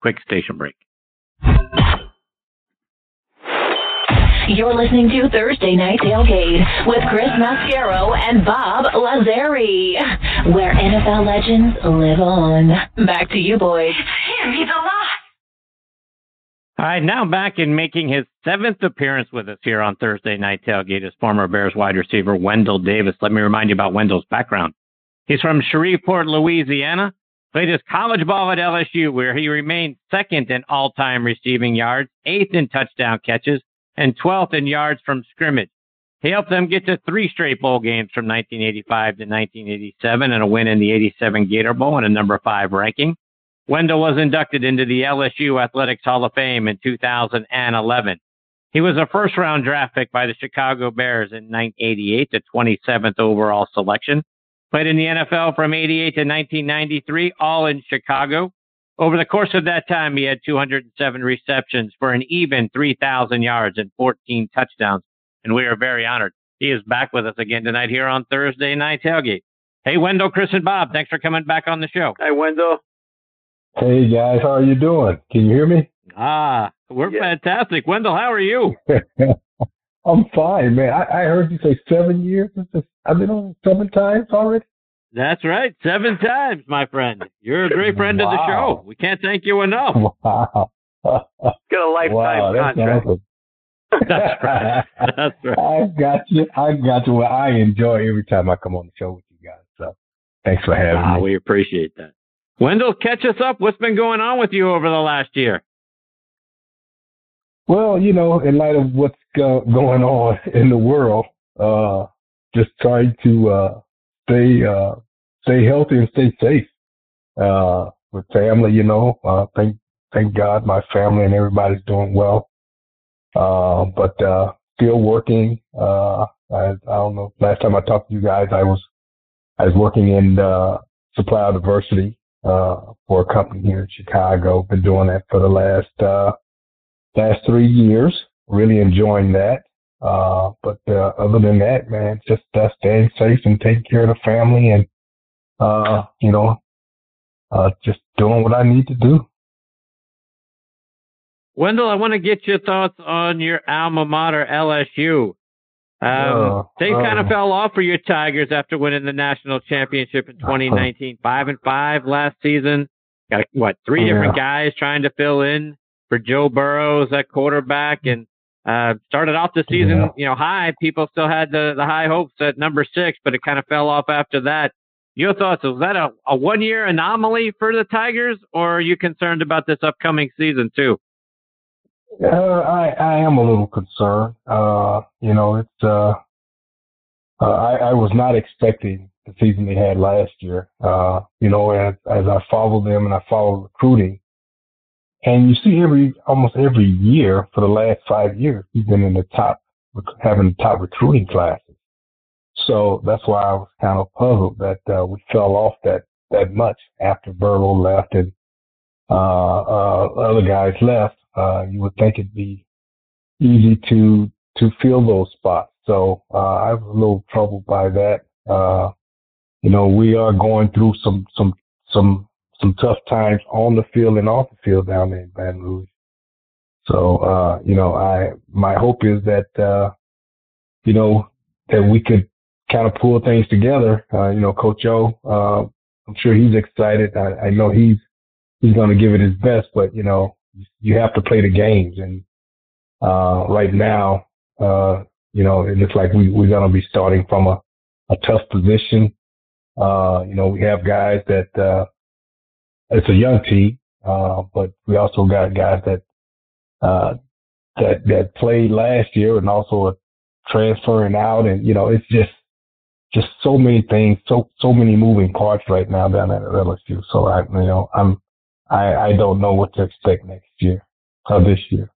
quick station break. You're listening to Thursday Night Tailgate with Chris Mascaro and Bob Lazari, where NFL legends live on. Back to you, boys. It's Him, he's alive. All right, now back in making his seventh appearance with us here on Thursday Night Tailgate is former Bears wide receiver Wendell Davis. Let me remind you about Wendell's background. He's from Shreveport, Louisiana. Played his college ball at LSU, where he remained second in all-time receiving yards, eighth in touchdown catches, and 12th in yards from scrimmage. He helped them get to three straight bowl games from 1985 to 1987 and a win in the 87 Gator Bowl and a number five ranking. Wendell was inducted into the LSU Athletics Hall of Fame in 2011. He was a first round draft pick by the Chicago Bears in 1988, the 27th overall selection. Played in the NFL from 88 to 1993, all in Chicago. Over the course of that time, he had 207 receptions for an even 3,000 yards and 14 touchdowns. And we are very honored. He is back with us again tonight here on Thursday Night Tailgate. Hey, Wendell, Chris, and Bob, thanks for coming back on the show. Hey, Wendell. Hey, guys, how are you doing? Can you hear me? Ah, we're yeah. fantastic. Wendell, how are you? I'm fine, man. I, I heard you say seven years. I've been on seven times already. That's right. Seven times, my friend. You're a great friend wow. of the show. We can't thank you enough. Wow. Got a lifetime wow, contract. Awesome. that's right. That's right. I got you. I got you. Well, I enjoy every time I come on the show with you guys. So thanks for having ah, me. We appreciate that. Wendell, catch us up. What's been going on with you over the last year? Well, you know, in light of what's go- going on in the world, uh, just trying to uh, stay uh, stay healthy and stay safe uh, with family. You know, uh, thank thank God my family and everybody's doing well. Uh, but uh, still working. Uh, I, I don't know. Last time I talked to you guys, I was I was working in uh, supplier diversity uh, for a company here in Chicago. Been doing that for the last uh, last three years. Really enjoying that. Uh, but uh, other than that, man, just uh, staying safe and taking care of the family and, uh, you know, uh, just doing what I need to do. Wendell, I want to get your thoughts on your alma mater, LSU. Um, uh, they kind of uh. fell off for your Tigers after winning the national championship in 2019, uh-huh. five and five last season. Got what three yeah. different guys trying to fill in for Joe Burrows at quarterback, and uh, started off the season, yeah. you know, high. People still had the, the high hopes at number six, but it kind of fell off after that. Your thoughts? Was that a, a one year anomaly for the Tigers, or are you concerned about this upcoming season too? Uh, I I am a little concerned. Uh, you know, it's uh, uh, I, I was not expecting the season they had last year. Uh, you know, as as I follow them and I follow recruiting, and you see every almost every year for the last five years, he's been in the top, having the top recruiting classes. So that's why I was kind of puzzled that uh, we fell off that that much after Burrow left and uh, uh, other guys left. Uh, you would think it'd be easy to to fill those spots. So uh, I was a little troubled by that. Uh, you know, we are going through some some some some tough times on the field and off the field down there in Baton Rouge. So, uh, you know, I, my hope is that, uh, you know, that we could kind of pull things together. Uh, you know, Coach O, uh, I'm sure he's excited. I, I know he's, he's going to give it his best, but you know, you have to play the games. And, uh, right now, uh, you know, it looks like we, we're going to be starting from a, a tough position. Uh, you know, we have guys that, uh, it's a young team, uh, but we also got guys that uh, that that played last year and also transferring out, and you know, it's just just so many things, so so many moving parts right now down at LSU. So I, you know, I'm I I don't know what to expect next year or this year.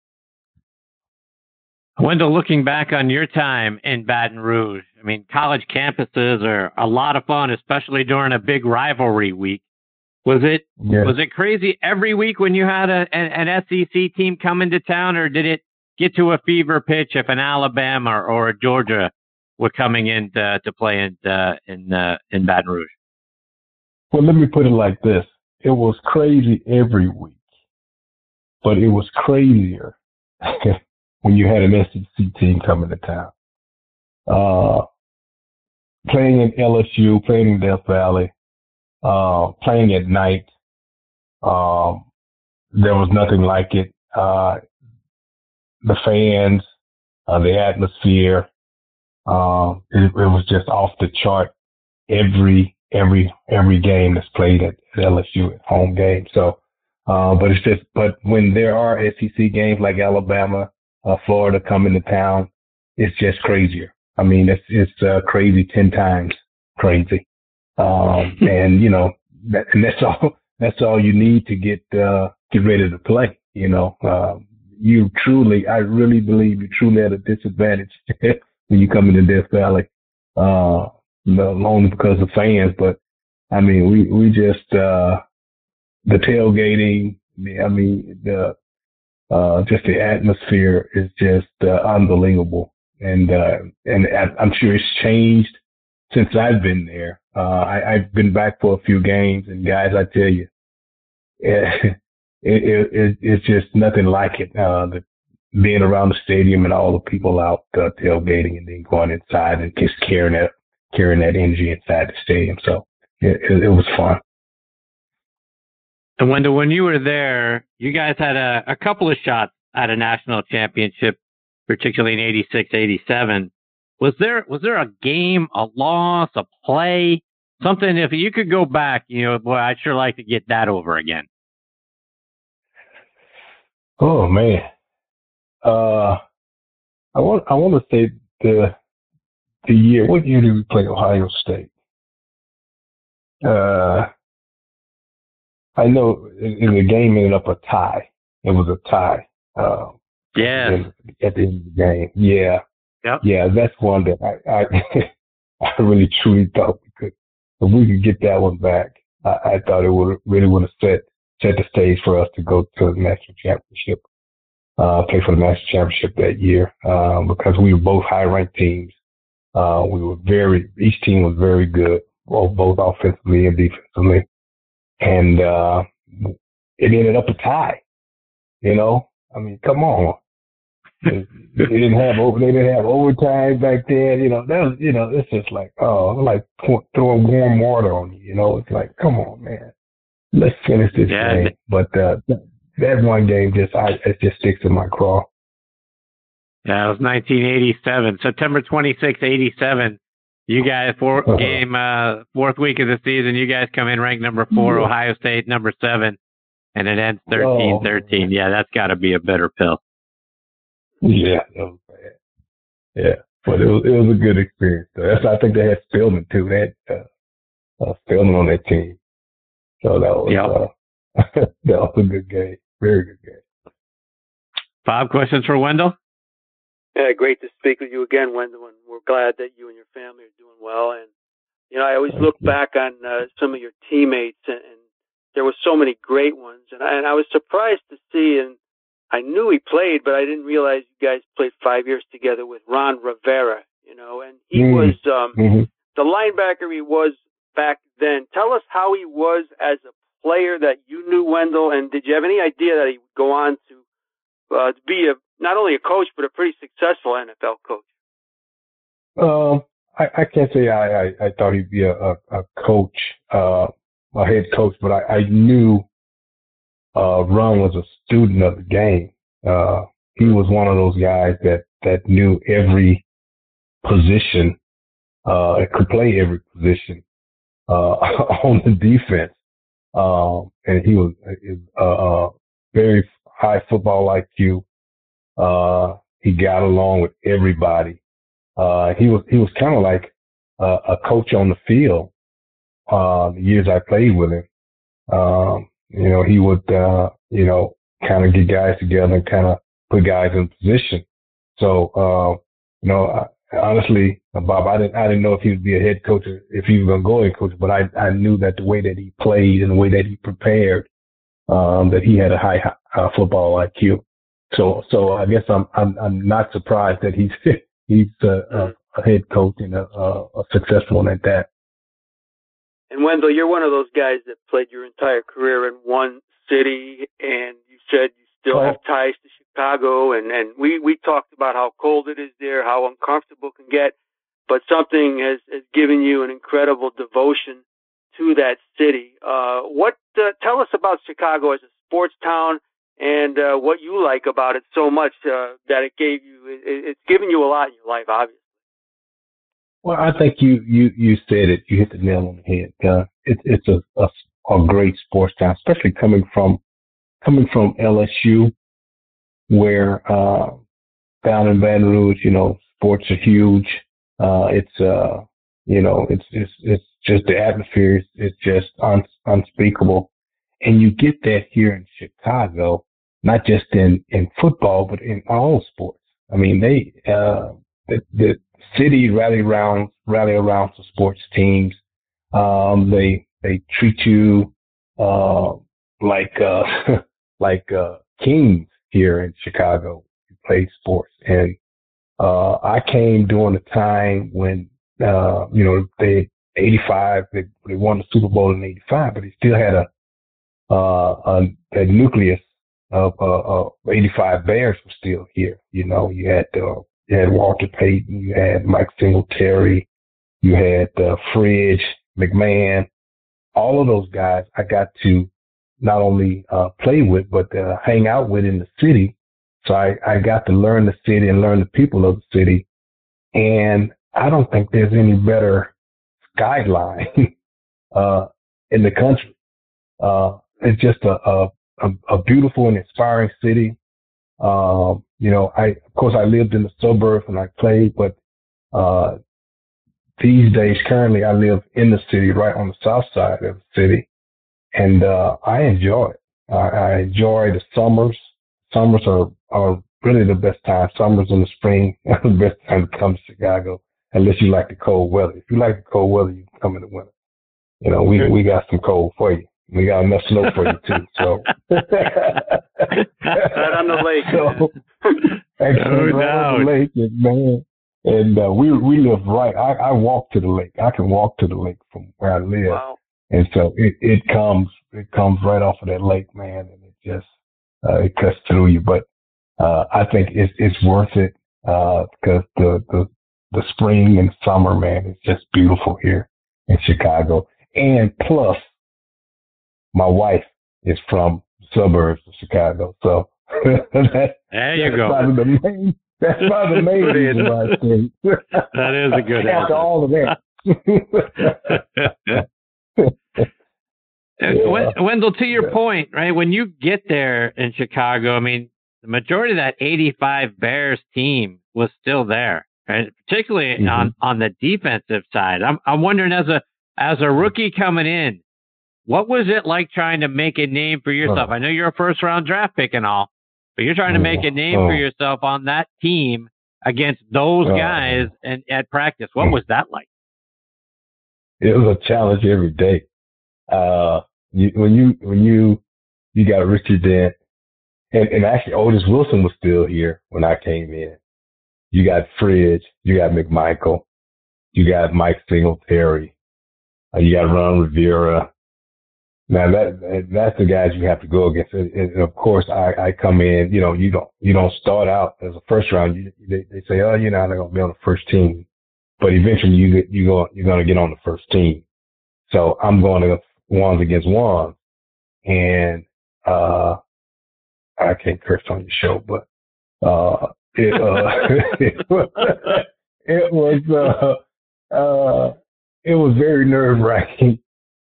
Wendell, looking back on your time in Baton Rouge, I mean, college campuses are a lot of fun, especially during a big rivalry week. Was it yes. was it crazy every week when you had a, an, an, SEC team come into town, or did it get to a fever pitch if an Alabama or, or a Georgia were coming in to, to play in uh, in uh, in Baton Rouge? Well, let me put it like this: it was crazy every week. but it was crazier when you had an SEC team coming to town. Uh, playing in LSU, playing in Death Valley, uh, playing at night. Um, there was nothing like it. Uh, the fans, uh, the atmosphere, um, it, it, was just off the chart. Every every every game that's played at, LSU at home game. So, uh, but it's just but when there are SEC games like Alabama, uh, Florida coming to town, it's just crazier. I mean, it's it's uh, crazy ten times crazy, um, and you know, that, and that's all that's all you need to get uh, get ready to play. You know, uh, you truly, I really believe you truly at a disadvantage when you come into Death Valley, uh, not only because of fans, but I mean, we we just uh, the tailgating. I mean, the uh, just the atmosphere is just uh, unbelievable and uh, and I'm sure it's changed since I've been there. Uh, I, I've been back for a few games, and guys, I tell you, it, it, it, it's just nothing like it. Uh, being around the stadium and all the people out uh, tailgating, and then going inside and just carrying that carrying that energy inside the stadium. So it, it, it was fun. And Wendell, when you were there, you guys had a, a couple of shots at a national championship particularly in 86, 87. Was there, was there a game, a loss, a play, something, if you could go back, you know, boy, I'd sure like to get that over again. Oh man. Uh, I want, I want to say the, the year, what year did we play Ohio State? Uh, I know in the game ended up a tie. It was a tie. Uh, yeah. At the end of the game. Yeah. Yep. Yeah, that's one that I I, I really truly thought we could if we could get that one back. I, I thought it would really would have set set the stage for us to go to the national championship, uh, play for the national championship that year, um, because we were both high ranked teams. Uh, we were very, each team was very good, both, both offensively and defensively. And, uh, it ended up a tie, you know, I mean, come on they didn't have over, they didn't have overtime back then. You know, that was, you know, it's just like, oh, like throwing warm water on you. You know, it's like, come on, man, let's finish this yeah. game. But uh, that one game just, I, it just sticks in my craw. Yeah, it was 1987, September 26, 87. You guys, fourth uh-huh. game, uh, fourth week of the season, you guys come in ranked number four, yeah. Ohio State number seven, and it ends 13 13. Yeah, that's got to be a bitter pill. Yeah, that was bad. Yeah, but it was it was a good experience. That's I think they had Spielman too. They had uh, uh, Spielman on that team, so that was yep. uh, that was a good game. Very good game. Five questions for Wendell. Yeah, great to speak with you again, Wendell. And we're glad that you and your family are doing well. And you know, I always look back on uh, some of your teammates, and, and there were so many great ones. And I, and I was surprised to see in I knew he played, but I didn't realize you guys played five years together with Ron Rivera, you know, and he mm-hmm. was um, mm-hmm. the linebacker he was back then. Tell us how he was as a player that you knew Wendell, and did you have any idea that he would go on to, uh, to be a not only a coach but a pretty successful NFL coach? Um, I, I can't say I, I, I thought he'd be a, a, a coach, uh, a head coach, but I, I knew uh, Ron was a student of the game. Uh, he was one of those guys that, that knew every position, uh, could play every position, uh, on the defense. Um, and he was, uh, uh, very high football IQ. Uh, he got along with everybody. Uh, he was, he was kind of like a coach on the field, uh, the years I played with him. Um, you know, he would, uh, you know, kind of get guys together and kind of put guys in position. So, uh, you know, I, honestly, Bob, I didn't, I didn't know if he would be a head coach or if he was going to go head coach, but I, I knew that the way that he played and the way that he prepared, um, that he had a high, high football IQ. So, so I guess I'm, I'm, I'm not surprised that he's, he's a, a head coach and a, a successful one at that. And Wendell, you're one of those guys that played your entire career in one city, and you said you still have ties to Chicago, and and we we talked about how cold it is there, how uncomfortable it can get, but something has has given you an incredible devotion to that city. Uh, what uh, tell us about Chicago as a sports town? and uh, what you like about it so much uh, that it gave you it, it's given you a lot in your life obviously well, I think you you you said it. You hit the nail on the head. Uh, it, it's a, a a great sports town, especially coming from coming from LSU, where uh, down in Baton Rouge, you know, sports are huge. Uh, it's uh, you know, it's it's it's just the atmosphere is it's just un, unspeakable, and you get that here in Chicago, not just in in football, but in all sports. I mean, they uh, the, the city rally around rally around the sports teams. Um, they they treat you uh, like uh, like uh, kings here in Chicago. You play sports, and uh, I came during a time when uh, you know they 85 they, they won the Super Bowl in 85, but they still had a uh, a, a nucleus of uh, uh, 85 Bears were still here. You know, you had uh, you had Walter Payton, you had Mike Singletary, you had uh, Fridge, McMahon, all of those guys. I got to not only uh, play with, but uh, hang out with in the city. So I, I got to learn the city and learn the people of the city. And I don't think there's any better skyline uh, in the country. Uh, it's just a, a, a, beautiful and inspiring city. Um, you know, I, of course, I lived in the suburbs and I played, but, uh, these days, currently, I live in the city, right on the south side of the city, and uh, I enjoy it. I, I enjoy the summers. Summers are, are really the best time. Summers in the spring are the best time to come to Chicago, unless you like the cold weather. If you like the cold weather, you can come in the winter. You know, we we got some cold for you. We got enough snow for you too. So right on the lake. So, actually, no right on the lake, man. And uh, we we live right. I, I walk to the lake. I can walk to the lake from where I live. Wow. And so it it comes it comes right off of that lake, man, and it just uh, it cuts through you. But uh, I think it's it's worth it uh, because the the the spring and summer, man, it's just beautiful here in Chicago. And plus, my wife is from suburbs of Chicago, so that, there you go. The main, that's probably the main reason why I think. that is a good After answer. all of that. yeah. Wendell, to your yeah. point, right? When you get there in Chicago, I mean, the majority of that 85 Bears team was still there, right? Particularly mm-hmm. on, on the defensive side. I'm, I'm wondering as a, as a rookie coming in, what was it like trying to make a name for yourself? Oh. I know you're a first round draft pick and all, but you're trying to make a name oh. for yourself on that team against those oh. guys and at practice. What was that like? It was a challenge every day. Uh, you, when you when you you got Richard Dent, and, and actually Otis Wilson was still here when I came in. You got Fridge, you got McMichael, you got Mike Singletary, uh, you got Ron Rivera, now that that's the guys you have to go against. And of course, I, I come in. You know, you don't you don't start out as a first round. You, they, they say, oh, you're not going to be on the first team, but eventually you you go you're going to get on the first team. So I'm going to ones against ones, and uh, I can't curse on your show, but uh, it uh, it was it was uh, uh, it was very nerve wracking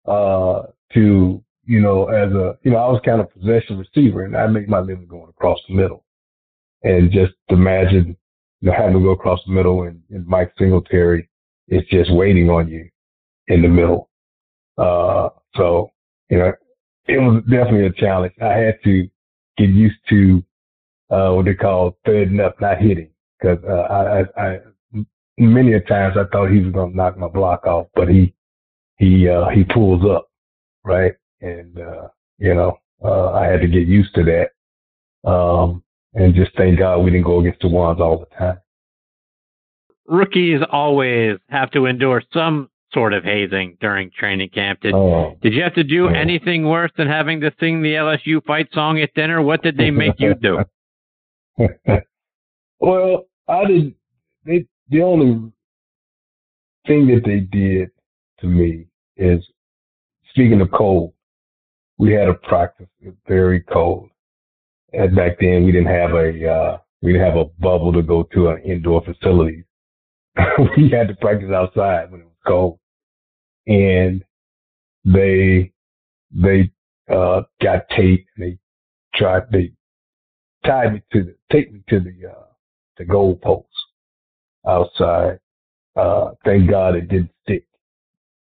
uh, to, you know, as a, you know, I was kind of possession receiver and I make my living going across the middle. And just imagine, you know, having to go across the middle and, and Mike Singletary is just waiting on you in the middle. Uh, so, you know, it was definitely a challenge. I had to get used to, uh, what they call threading up, not hitting. Cause, uh, I, I, I, many a times I thought he was going to knock my block off, but he, he, uh, he pulls up right? And, uh, you know, uh, I had to get used to that. Um, and just thank God we didn't go against the ones all the time. Rookies always have to endure some sort of hazing during training camp. Did, oh, did you have to do anything worse than having to sing the LSU fight song at dinner? What did they make you do? well, I did. They, the only thing that they did to me is speaking of cold, we had a practice very cold. And back then we didn't have a uh, we didn't have a bubble to go to an indoor facility. we had to practice outside when it was cold. And they they uh got tape and they tried they tied me to the take me to the uh the goal post outside. Uh thank God it didn't stick.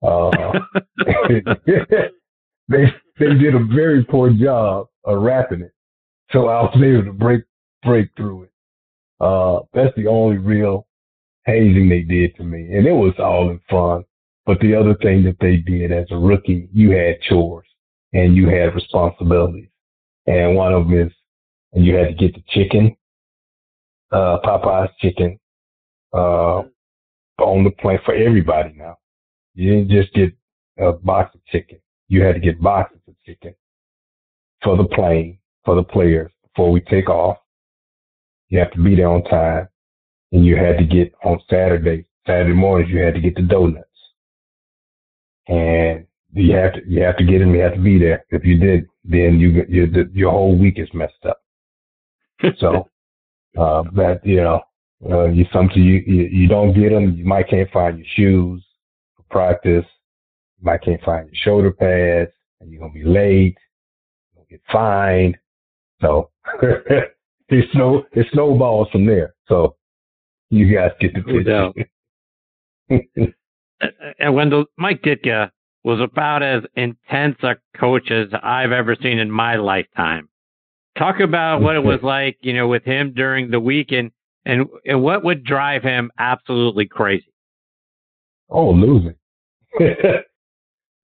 Uh they they did a very poor job of wrapping it. So I was able to break break through it. Uh that's the only real hazing they did to me. And it was all in fun. But the other thing that they did as a rookie, you had chores and you had responsibilities. And one of them is, and you had to get the chicken, uh, Popeye's chicken, uh, on the plane for everybody now. You didn't just get a box of chicken. You had to get boxes of chicken for the plane, for the players before we take off. You have to be there on time and you had to get on Saturday, Saturday mornings, you had to get the donuts. And you have to, you have to get them, you have to be there. If you did, then you, you your whole week is messed up. so, uh, that, you know, uh, you, something you, you, you don't get them, you might can't find your shoes practice. You might can't find your shoulder pads and you're going to be late. To get fined. So, it snow, it snowballs from there. So, you guys get the picture. and Wendell, Mike Ditka was about as intense a coach as I've ever seen in my lifetime. Talk about what it was like, you know, with him during the week and, and, and what would drive him absolutely crazy. Oh, losing.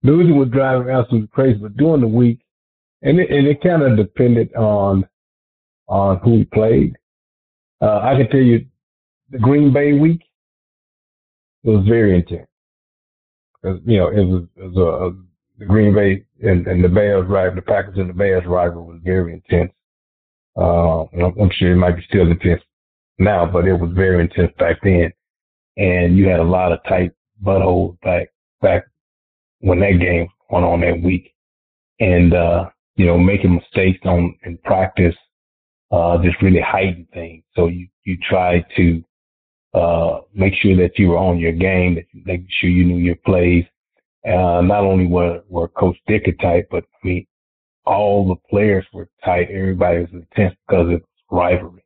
Losing drive him absolutely crazy, but during the week, and it, and it kind of depended on, on who he played. Uh, I can tell you the Green Bay week, was very intense. You know, it was, it was a, a, the Green Bay and, and the Bears rival, the Packers and the Bears rival was very intense. Uh, I'm, I'm sure it might be still intense now, but it was very intense back then. And you had a lot of tight buttholes back, back when that game went on that week. And, uh, you know, making mistakes on in practice, uh, just really heightened things. So you, you try to, uh, make sure that you were on your game, that you, make sure you knew your plays. Uh, not only were, were Coach Ditka tight, but I mean, all the players were tight. Everybody was intense because it was rivalry.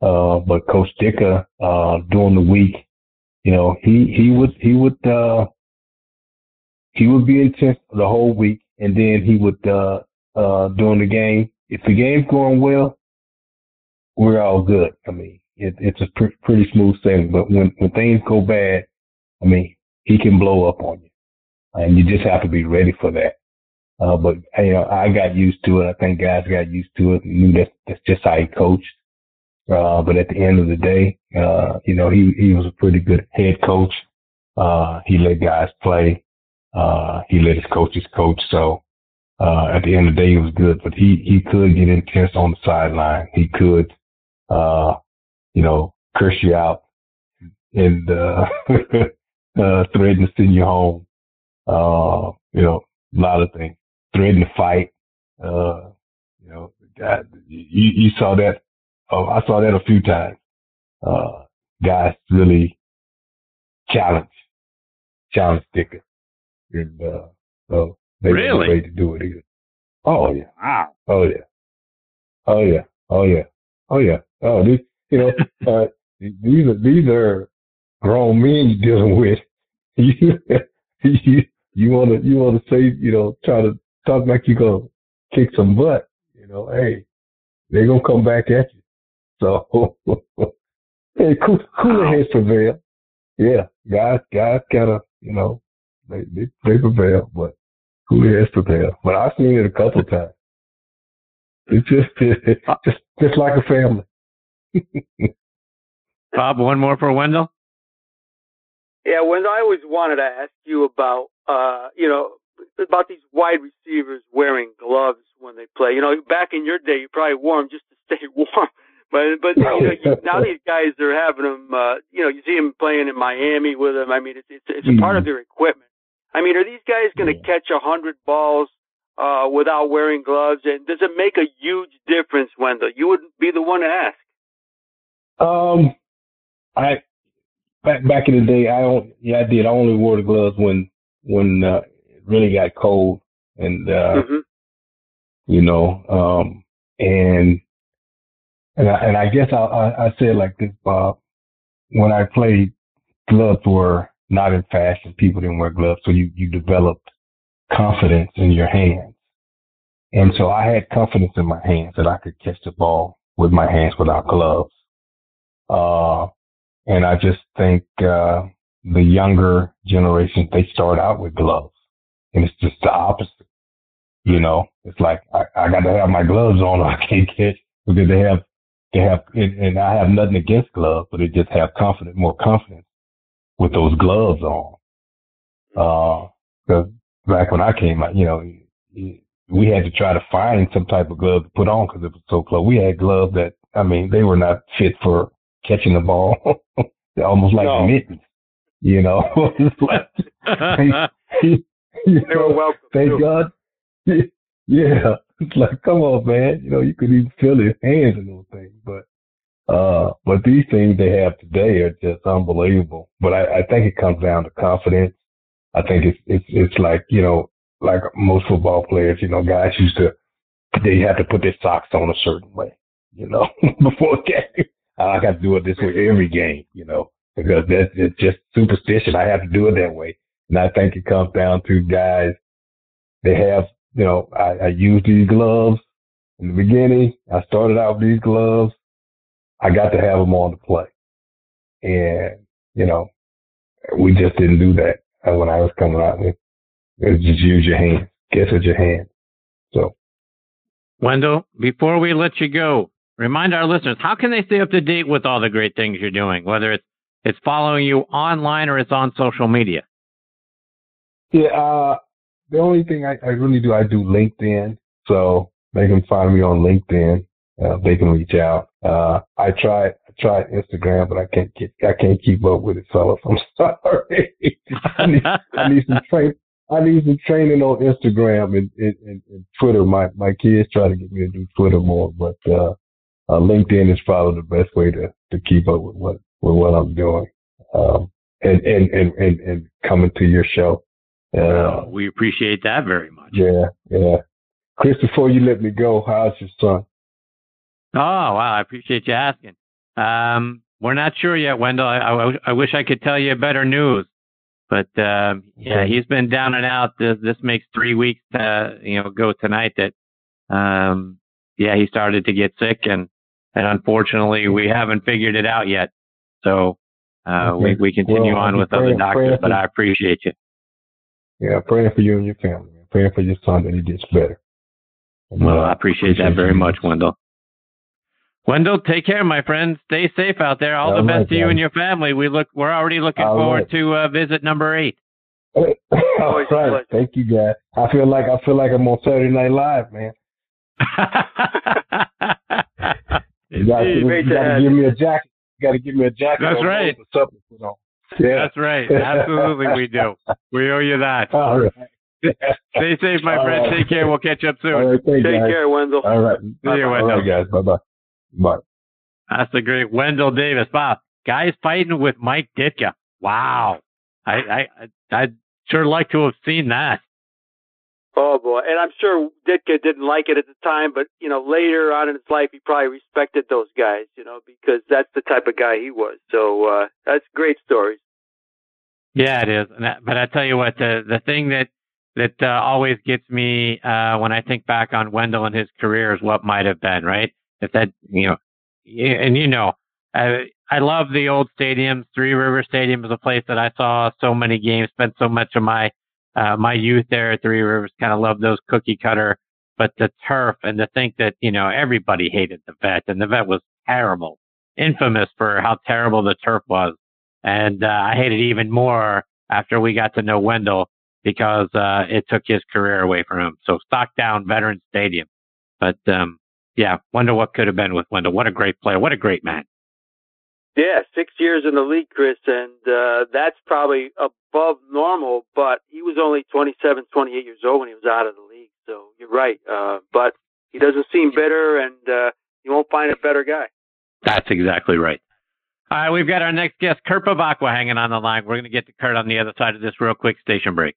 Uh, but Coach Ditka, uh, during the week, you know, he, he would, he would, uh, he would be intense the whole week. And then he would, uh, uh, during the game, if the game's going well, we're all good. I mean, it, it's a pr- pretty smooth sailing. But when, when things go bad, I mean, he can blow up on you and you just have to be ready for that. Uh, but you know, I got used to it. I think guys got used to it. Knew that that's just how he coached. Uh, but at the end of the day, uh, you know, he, he was a pretty good head coach. Uh, he let guys play. Uh, he let his coaches coach. So, uh, at the end of the day, it was good, but he, he could get intense on the sideline. He could, uh, you know, curse you out and, uh, uh, threaten to send you home. Uh, you know, a lot of things. Threaten to fight. Uh, you know, that, you, you saw that. Oh, I saw that a few times. Uh, guys really challenge, challenge Ditka. And, uh, so they really? were to do it either. Oh yeah. Wow. Oh yeah. Oh yeah. Oh yeah. Oh yeah. Oh, these, you know, uh, these are these are grown men you're dealing with. You you you want to you want to say you know try to talk like you're gonna kick some butt. You know, hey, they're gonna come back at you. So hey, cool, cooler heads prevail. Yeah, guys guys gotta you know they they, they prevail, but cooler heads prevail. But I've seen it a couple of times. It's just just just like a family. Bob, one more for Wendell. Yeah, Wendell, I always wanted to ask you about, uh, you know, about these wide receivers wearing gloves when they play. You know, back in your day, you probably wore them just to stay warm. But but you know, you, now these guys are having them. Uh, you know, you see them playing in Miami with them. I mean, it's it's, it's a part of their equipment. I mean, are these guys going to catch a hundred balls uh, without wearing gloves? And does it make a huge difference, Wendell? You would be the one to ask. Um, I back back in the day, I don't. Yeah, I did. I only wore the gloves when when uh, it really got cold, and uh, hmm you know, um, and and I, and I guess I, I I said like this, Bob. When I played, gloves were not in fashion. People didn't wear gloves, so you you developed confidence in your hands. And so I had confidence in my hands that I could catch the ball with my hands without gloves. Uh, and I just think, uh, the younger generation, they start out with gloves and it's just the opposite. You know, it's like, I, I got to have my gloves on or I can't catch because they have, they have, and, and I have nothing against gloves, but they just have confidence, more confidence with those gloves on. Uh, cause back when I came out, you know, we had to try to find some type of glove to put on because it was so close. We had gloves that, I mean, they were not fit for catching the ball. They're almost like No. mittens, you know. it's like, you They were know, welcome. thank too. God. Yeah, it's like, come on, man. You know, you could even feel his hands in those things. But, uh, but these things they have today are just unbelievable. But I, I think it comes down to confidence. I think it's, it's, it's like, you know, like most football players, you know, guys used to, they have to put their socks on a certain way, you know, before game. I got to do it this way every game, you know, because that's it's just superstition. I have to do it that way. And I think it comes down to guys, they have, you know, I, I use these gloves in the beginning. I started out with these gloves. I got to have them on to play. And, you know, we just didn't do that uh, when I was coming out. It, it was just use your hands. Guess with your hands. So, Wendell, before we let you go, remind our listeners how can they stay up to date with all the great things you're doing, whether it's it's following you online or it's on social media. yeah, uh, the only thing I, I really do, I do LinkedIn. So they can find me on LinkedIn. Uh, they can reach out. Uh, I try, I try Instagram, but I can't get, I can't keep up with it, fellas. I'm sorry. I need, I need some train. I need some training on Instagram and, and, and, and Twitter. My my kids try to get me to do Twitter more, but uh, uh, LinkedIn is probably the best way to, to keep up with what with what I'm doing. Um, and, and, and, and, and coming to your show. Uh, we appreciate that very much. yeah, yeah. Chris, before you let me go, how's your son? Oh, wow. I appreciate you asking. Um, we're not sure yet, Wendell. I, I, I wish I could tell you better news, but um, yeah, he's been down and out. This, this makes three weeks, uh, you know, go tonight that, um, yeah, he started to get sick and, and unfortunately we haven't figured it out yet. So, uh, Okay. we, we continue Well, on with other doctors, but I appreciate you. Yeah, praying for you and your family. Praying for your son that he gets better. And, Well, uh, I appreciate that very much, Wendell. Wendell, take care, my friend. Stay safe out there. All All the best right, to you and your family. We look, we're already looking All forward right. to uh, visit number eight. All Always right. Thank you, guys. I feel like I feel like I'm on Saturday Night Live, man. You gotta, Indeed. Great you gotta give me a jacket. You gotta give me a jacket. That's right. those or something to put on. Yeah. That's right. Absolutely, we do. We owe you that. All right. Stay safe, my All friend. right. Take care. We'll catch up soon. All right. Take guys. care, Wendell. All right. See you, All Wendell. right, guys. Bye bye. Bye. That's the great Wendell Davis. Wow. Guys fighting with Mike Ditka. Wow. I, I, I- I'd sure like to have seen that. Oh boy, and I'm sure Ditka didn't like it at the time, but you know later on in his life he probably respected those guys, you know, because that's the type of guy he was. So uh that's great stories. Yeah, it is. And that, but I tell you what, the the thing that that uh, always gets me uh, when I think back on Wendell and his career is what might have been, right? If that, you know, and you know, I I love the old stadiums. Three River Stadium is a place that I saw so many games, spent so much of my uh, my youth there at Three Rivers. Kind of loved those cookie cutter, but the turf and to think that you know everybody hated the vet, and the vet was terrible, infamous for how terrible the turf was. And uh, I hated even more after we got to know Wendell because uh, it took his career away from him. So stock down, Veterans Stadium. But um, yeah, wonder what could have been with Wendell. What a great player. What a great man. Yeah, six years in the league, Chris, and uh, that's probably above normal. But he was only 27, 28 years old when he was out of the league. So you're right. Uh, but he doesn't seem bitter, and uh, you won't find a better guy. That's exactly right. All right, we've got our next guest, Kurt Bevacqua, hanging on the line. We're going to get to Kurt on the other side of this real quick station break.